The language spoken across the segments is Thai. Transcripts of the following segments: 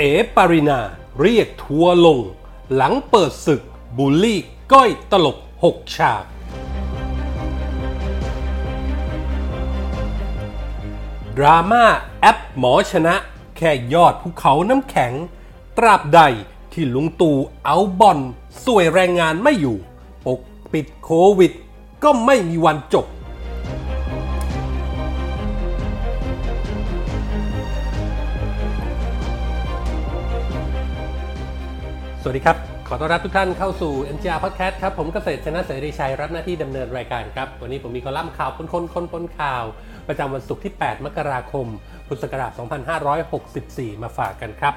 เอปารินาเรียกทัวร์ลง หลังเปิดศึกบูลลี่ก้อยตลกหกฉาก ดราม่าแอปหมอชนะ แค่ยอดภูเขาน้ำแข็ง ตราบใดที่ลุงตู่เอาบอลสวยแรงงานไม่อยู่ ปกปิดโควิด ก็ไม่มีวันจบ สวัสดีครับ ขอต้อนรับทุกท่านเข้าสู่ NGR Podcast ครับ ผมเกษตรชนะเสรีชัยรับหน้าที่ดำเนินรายการครับ วันนี้ผมมีคอลัมน์ข่าวคนคนคนคนข่าว ประจำวันศุกร์ที่ 8 มกราคม พุทธศักราช 2564 มาฝากกันครับ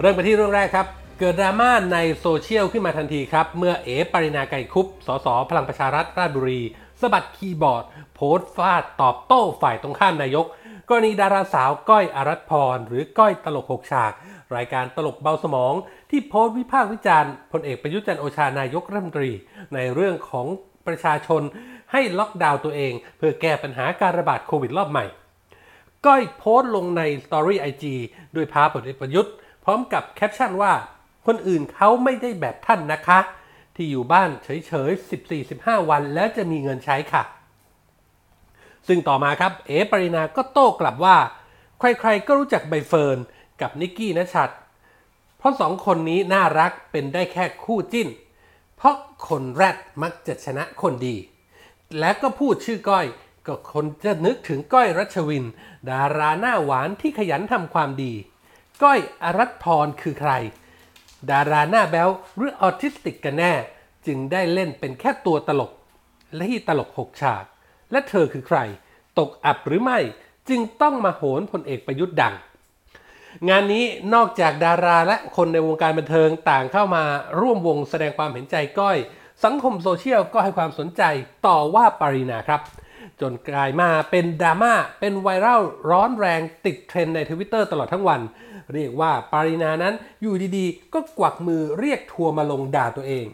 เริ่มไปที่เรื่องแรกครับ เกิดดราม่าในโซเชียลขึ้นมาทันทีครับ เมื่อเอ๋ปรินาไกรคุป สส พลังประชารัฐราชบุรีสะบัดคีย์บอร์ด โพสต์ฟาดตอบโต้ฝ่ายตรงข้ามนายกกรณีดาราสาวก้อยอารัตพรหรือก้อยตลกหกฉาก รายการตลกเบาสมอง ที่โพสต์วิพากษ์วิจารณ์พลเอกประยุทธ์จันทร์โอชานายกรัฐมนตรี ในเรื่องของประชาชนให้ล็อกดาวน์ตัวเอง เพื่อแก้ปัญหาการระบาดโควิดรอบใหม่ ก้อยโพสต์ลงในสตอรี่ไอจีด้วยภาพพลเอกประยุทธ์ พร้อมกับแคปชั่นว่า คนอื่นเขาไม่ได้แบบท่านนะคะ ที่อยู่บ้านเฉยๆ 14-15 วันแล้วจะมีเงินใช้ค่ะ ซึ่งต่อมาครับ เอ๋ปารีณาก็โต้กลับว่า ใครๆก็รู้จักใบเฟิร์น กับนิกกี้นชัด เพราะสองคนนี้น่ารักเป็นได้แค่คู่จิ้น เพราะคนแรดมักจะชนะคนดี และก็พูดชื่อก้อยก็คนจะนึกถึงก้อยรัชวิน ดาราหน้าหวานที่ขยันทำความดี ก้อยอรัตพรคือใคร ดาราหน้าแบ๊วหรือออทิสติกกันแน่ จึงได้เล่นเป็นแค่ตัวตลก และที่ตลกหกฉาก และเธอคือใคร ตกอับหรือไม่จึงต้องมาโหนพลเอกประยุทธ์ดัง งานนี้นอกจากดาราและคนในวงการบันเทิงต่างเข้ามาร่วมวงแสดงความเห็นใจก้อย สังคมโซเชียลก็ให้ความสนใจต่อว่าปารีณาครับ จนกลายมาเป็นดราม่าเป็นไวรัลร้อนแรงติดเทรนด์ในทวิตเตอร์ตลอดทั้งวัน เรียกว่าปารีณานั้นอยู่ดีๆ ก็กวักมือเรียกทัวร์มาลงด่าตัวเอง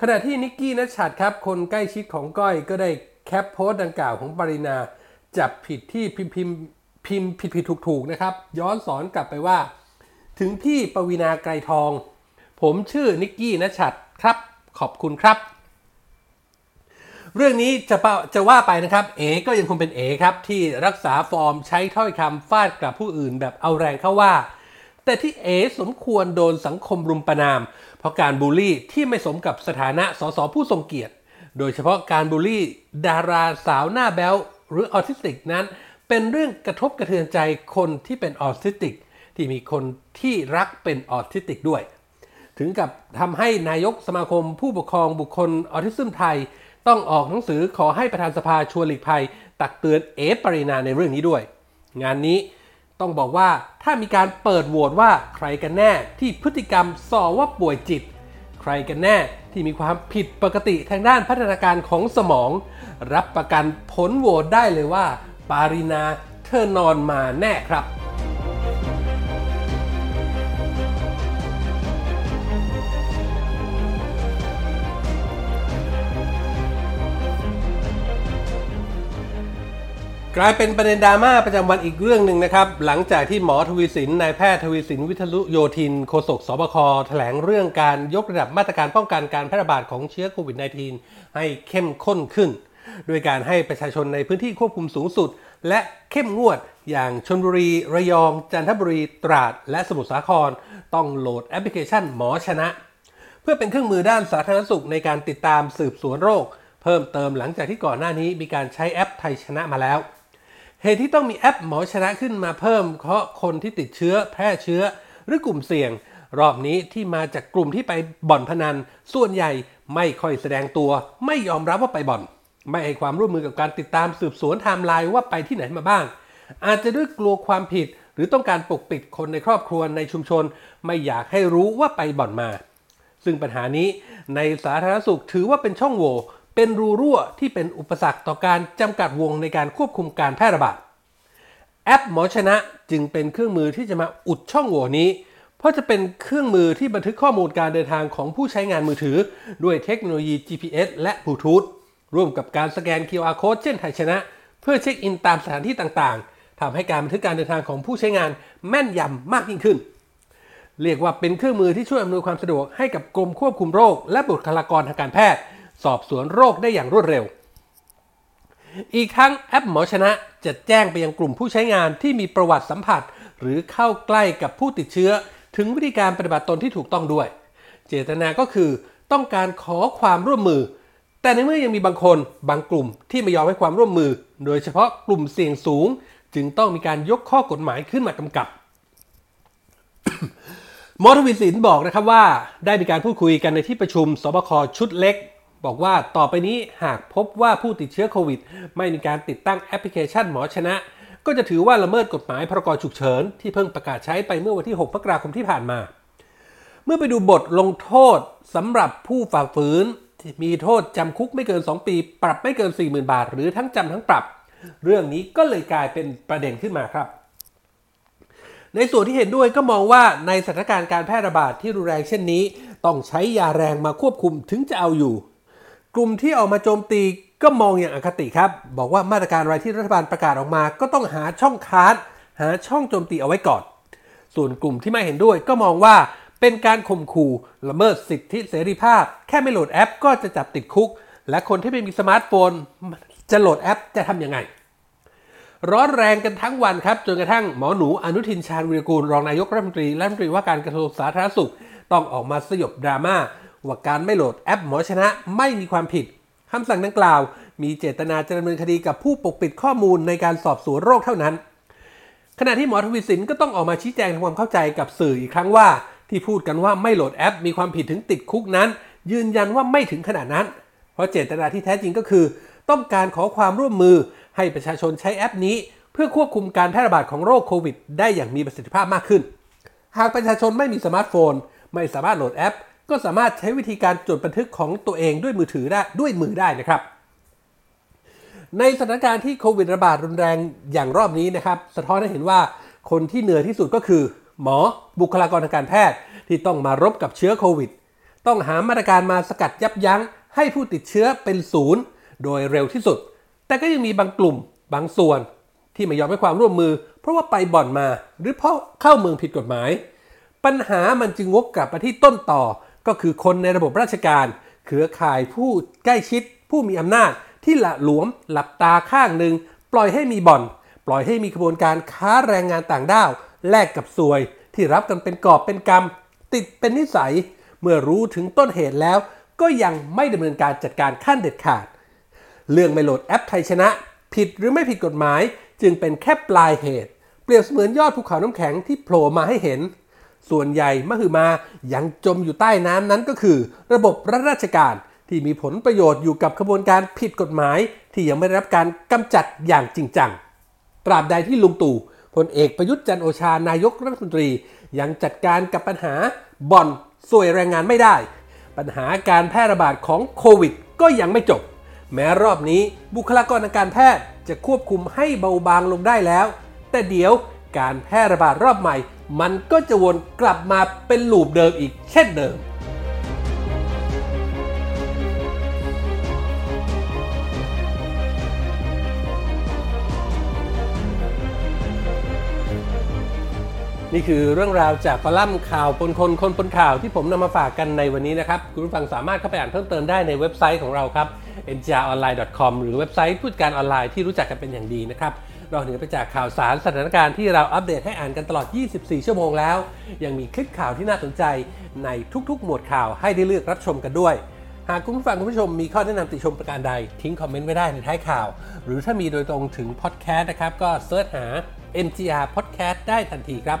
ขณะที่นิกกี้นัชชัดครับ คนใกล้ชิดของก้อยก็ได้แคปโพสต์ดังกล่าวของปรินาจับผิดที่พิมพ์ พิมพ์ผิดผิดถูกถูกนะครับ ย้อนสอนกลับไปว่า ถึงพี่ปวีนาไกรทอง ผมชื่อนิกกี้นัชชัดครับ ขอบคุณครับ เรื่องนี้จะจะว่าไปนะครับ เอ๋ก็ยังคงเป็นเอ๋ครับ ที่รักษาฟอร์มใช้ถ้อยคำฟาดกลับผู้อื่นแบบเอาแรงเข้าว่า แต่ที่เอ๋สมควรโดนสังคมรุมประนาม เพราะการบูลลี่ที่ไม่สมกับสถานะสสผู้ทรงเกียรติ โดยเฉพาะการบูลลี่ ดาราสาวหน้าแบ๊วหรือออทิสติกนั้น เป็นเรื่องกระทบกระเทือนใจคนที่เป็นออทิสติก ที่มีคนที่รักเป็นออทิสติกด้วย ถึงกับทำให้นายกสมาคมผู้ปกครองบุคคลออทิซึมไทย ต้องออกหนังสือขอให้ประธานสภาชวนหลีกภัย ตักเตือนเอ๋ปารีณาในเรื่องนี้ด้วย งานนี้ต้องบอกว่าถ้ามีการเปิดโหวตว่าใครกันแน่ที่พฤติกรรมส่อว่าป่วยจิต ใครกันแน่ที่มีความผิดปกติทางด้านพัฒนาการของสมอง รับประกันผลโหวตได้เลยว่า ปารินาเธอนอนมาแน่ครับกลายเป็นประเด็นดราม่าประจำวันอีกเรื่องหนึ่งนะครับ หลังจากที่หมอทวีสินนายแพทย์ทวีสินวิทยุโยธินโฆษกสบคแถลงเรื่องการยกระดับมาตรการป้องกันการแพร่ระบาดของเชื้อโควิด -19 ให้เข้มข้นขึ้น ด้วยการให้ประชาชนในพื้นที่ควบคุมสูงสุด และเข้มงวดอย่างชลบุรี ระยอง จันทบุรี ตราด และสมุทรสาคร ต้องโหลดแอปพลิเคชันหมอชนะ เพื่อเป็นเครื่องมือด้านสาธารณสุขในการติดตามสืบสวนโรค เพิ่มเติมหลังจากที่ก่อนหน้านี้มีการใช้แอปไทยชนะมาแล้ว เหตุที่ต้องมีแอปหมอชนะขึ้นมาเพิ่ม เพราะคนที่ติดเชื้อแพร่เชื้อ หรือกลุ่มเสี่ยง รอบนี้ที่มาจากกลุ่มที่ไปบ่อนพนัน ส่วนใหญ่ไม่ค่อยแสดงตัว ไม่ยอมรับว่าไปบ่อน ไม่ให้ความร่วมมือกับการติดตามสืบสวนไทม์ไลน์ว่าไปที่ไหนมาบ้าง อาจจะด้วยกลัวความผิด หรือต้องการปกปิดคนในครอบครัวในชุมชน ไม่อยากให้รู้ว่าไปบ่อนมา ซึ่งปัญหานี้ในสาธารณสุขถือว่าเป็นช่องโหว่เป็นรูรั่วที่เป็นอุปสรรคต่อการจำกัดวงในการควบคุมการแพร่ระบาดแอปหมอชนะจึงเป็นเครื่องมือที่จะมาอุดช่องโหว่นี้ เพราะจะเป็นเครื่องมือที่บันทึกข้อมูลการเดินทางของผู้ใช้งานมือถือ ด้วยเทคโนโลยี GPS และบลูทูธ ร่วมกับการสแกน QR code เช่นไทยชนะ เพื่อเช็คอินตามสถานที่ต่างๆทำให้การบันทึกการเดินทางของผู้ใช้งานแม่นยำมากยิ่งขึ้น เรียกว่าเป็นเครื่องมือที่ช่วยอำนวยความสะดวกให้กับกรมควบคุมโรค และบุคลากรทางการแพทย์ สอบสวนโรคได้อย่างรวดเร็ว อีกทั้งแอปหมอชนะจะแจ้งไปยังกลุ่มผู้ใช้งานที่มีประวัติสัมผัส หรือเข้าใกล้กับผู้ติดเชื้อ ถึงวิธีการปฏิบัติตนที่ถูกต้องด้วย เจตนาก็คือต้องการขอความร่วมมือ แต่ในเมื่อยังมีบางคนบางกลุ่มที่ไม่ยอมให้ความร่วมมือ โดยเฉพาะกลุ่มเสี่ยงสูง จึงต้องมีการยกข้อกฎหมายขึ้นมากำกับมอทวิสินบอกนะครับว่าได้มีการพูดคุยกันในที่ประชุมสบคชุดเล็ก บอกว่าต่อไปนี้หากพบว่าผู้ติดเชื้อโควิด ไม่มีการติดตั้งแอปพลิเคชันหมอชนะ ก็จะถือว่าละเมิดกฎหมายพรกฉุกเฉิน ที่เพิ่งประกาศใช้ไปเมื่อวันที่ 6 มกราคมที่ผ่านมา เมื่อไปดูบทลงโทษสำหรับผู้ฝ่าฝืน มีโทษจำคุกไม่เกิน 2 ปี ปรับไม่เกิน 40,000 บาท หรือทั้งจำทั้งปรับ เรื่องนี้ก็เลยกลายเป็นประเด็นขึ้นมาครับ ในส่วนที่เห็นด้วยก็มองว่าในสถานการณ์การแพร่ระบาดที่รุนแรงเช่นนี้ ต้องใช้ยาแรงมาควบคุมถึงจะเอาอยู่ กลุ่มที่ออกมาโจมตีก็มองอย่างอคติครับ บอกว่ามาตรการอะไรที่รัฐบาลประกาศออกมา ก็ต้องหาช่องค้านหาช่องโจมตีเอาไว้ก่อน ส่วนกลุ่มที่ไม่เห็นด้วยก็มองว่า เป็นการข่มขู่ละเมิดสิทธิเสรีภาพ แค่ไม่โหลดแอปก็จะจับติดคุก และคนที่ไม่มีสมาร์ทโฟน จะโหลดแอปจะทำยังไง ร้อนแรงกันทั้งวันครับ จนกระทั่งหมอหนูอนุทินชาญวีรกูลรองนายกรัฐมนตรีรัฐมนตรีว่าการกระทรวงสาธารณสุข ต้องออกมาสยบดราม่าว่าการไม่โหลดแอปหมอชนะไม่มีความผิดคำสั่งดังกล่าว มีเจตนาจะดำเนินคดีกับผู้ปกปิดข้อมูลในการสอบสวนโรคเท่านั้น ขณะที่หมอทวีศิลป์ก็ต้องออกมาชี้แจงทำความเข้าใจกับสื่ออีกครั้งว่า ที่พูดกันว่าไม่โหลดแอป มีความผิดถึงติดคุกนั้น ยืนยันว่าไม่ถึงขนาดนั้น เพราะเจตนาที่แท้จริงก็คือ ต้องการขอความร่วมมือให้ประชาชนใช้แอปนี้ เพื่อควบคุมการแพร่ระบาดของโรคโควิด ได้อย่างมีประสิทธิภาพมากขึ้น หากประชาชนไม่มีสมาร์ทโฟน ไม่สามารถโหลดแอป ก็สามารถใช้วิธีการจดบันทึกของตัวเองด้วยมือถือได้ด้วยมือได้นะครับในสถานการณ์ที่โควิดระบาดรุนแรงอย่างรอบนี้นะครับ สะท้อนให้เห็นว่าคนที่เหนื่อยที่สุดก็คือ หมอ บุคลากรทางการแพทย์ที่ต้องมารบกับเชื้อโควิด ต้องหามาตรการมาสกัดยับยั้ง ให้ผู้ติดเชื้อเป็นศูนย์โดยเร็วที่สุด แต่ก็ยังมีบางกลุ่มบางส่วน ที่ไม่ยอมให้ความร่วมมือ เพราะว่าไปบ่อนมา หรือเพราะเข้าเมืองผิดกฎหมาย ปัญหามันจึงวกกลับมาที่ต้นต่อ ก็คือคนในระบบราชการ เครือข่ายผู้ใกล้ชิด ผู้มีอำนาจ ที่ละหลวม หลับตาข้างหนึ่งปล่อยให้มีบ่อน ปล่อยให้มีกระบวนการค้าแรงงานต่างด้าว แลกกับสวยที่รับกันเป็นกอบเป็นกำติดเป็นนิสัย เมื่อรู้ถึงต้นเหตุแล้ว ก็ยังไม่ดำเนินการจัดการขั้นเด็ดขาด เรื่องไม่โหลดแอปไทยชนะ ผิดหรือไม่ผิดกฎหมาย จึงเป็นแค่ปลายเหตุ เปรียบเสมือนยอดภูเขาน้ำแข็งที่โผล่มาให้เห็น ส่วนใหญ่มหึมายังจมอยู่ใต้น้ำนั้นก็คือ ระบบรัฐราชการที่มีผลประโยชน์อยู่กับขบวนการผิดกฎหมาย ที่ยังไม่ได้รับการกำจัดอย่างจริงจัง ตราบใดที่ลุงตู่ พลเอกประยุทธ์จันโอชานายกรัฐมนตรี ยังจัดการกับปัญหาบ่อนสวยแรงงานไม่ได้ ปัญหาการแพร่ระบาดของโควิด ก็ยังไม่จบ แม้รอบนี้บุคลากรทางการแพทย์จะควบคุมให้เบาบางลงได้แล้ว แต่เดี๋ยวการแพร่ระบาดรอบใหม่ มันก็จะวนกลับมาเป็นลูปเดิมอีกเช่นเดิม นี่คือเรื่องราวจากคอลัมน์ข่าวปนคนคนปนข่าวที่ผมนำมาฝากกันในวันนี้นะครับ คุณผู้ฟังสามารถเข้าไปอ่านเพิ่มเติมได้ในเว็บไซต์ของเราครับ njronline.com หรือเว็บไซต์ผู้จัดการออนไลน์ที่รู้จักกันเป็นอย่างดีนะครับนอกเหนือไปจากข่าวสารสถานการณ์ที่เราอัปเดตให้อ่านกันตลอด 24 ชั่วโมงแล้ว ยังมีคลิปข่าวที่น่าสนใจในทุกๆ หมวดข่าวให้ได้เลือกรับชมกันด้วย หากคุณผู้ฟังคุณผู้ชมมีข้อแนะนำติชมประการใด ทิ้งคอมเมนต์ไว้ได้ในท้ายข่าว หรือถ้ามีโดยตรงถึงพอดแคสต์นะครับก็ search หา MGR Podcast ได้ทันทีครับ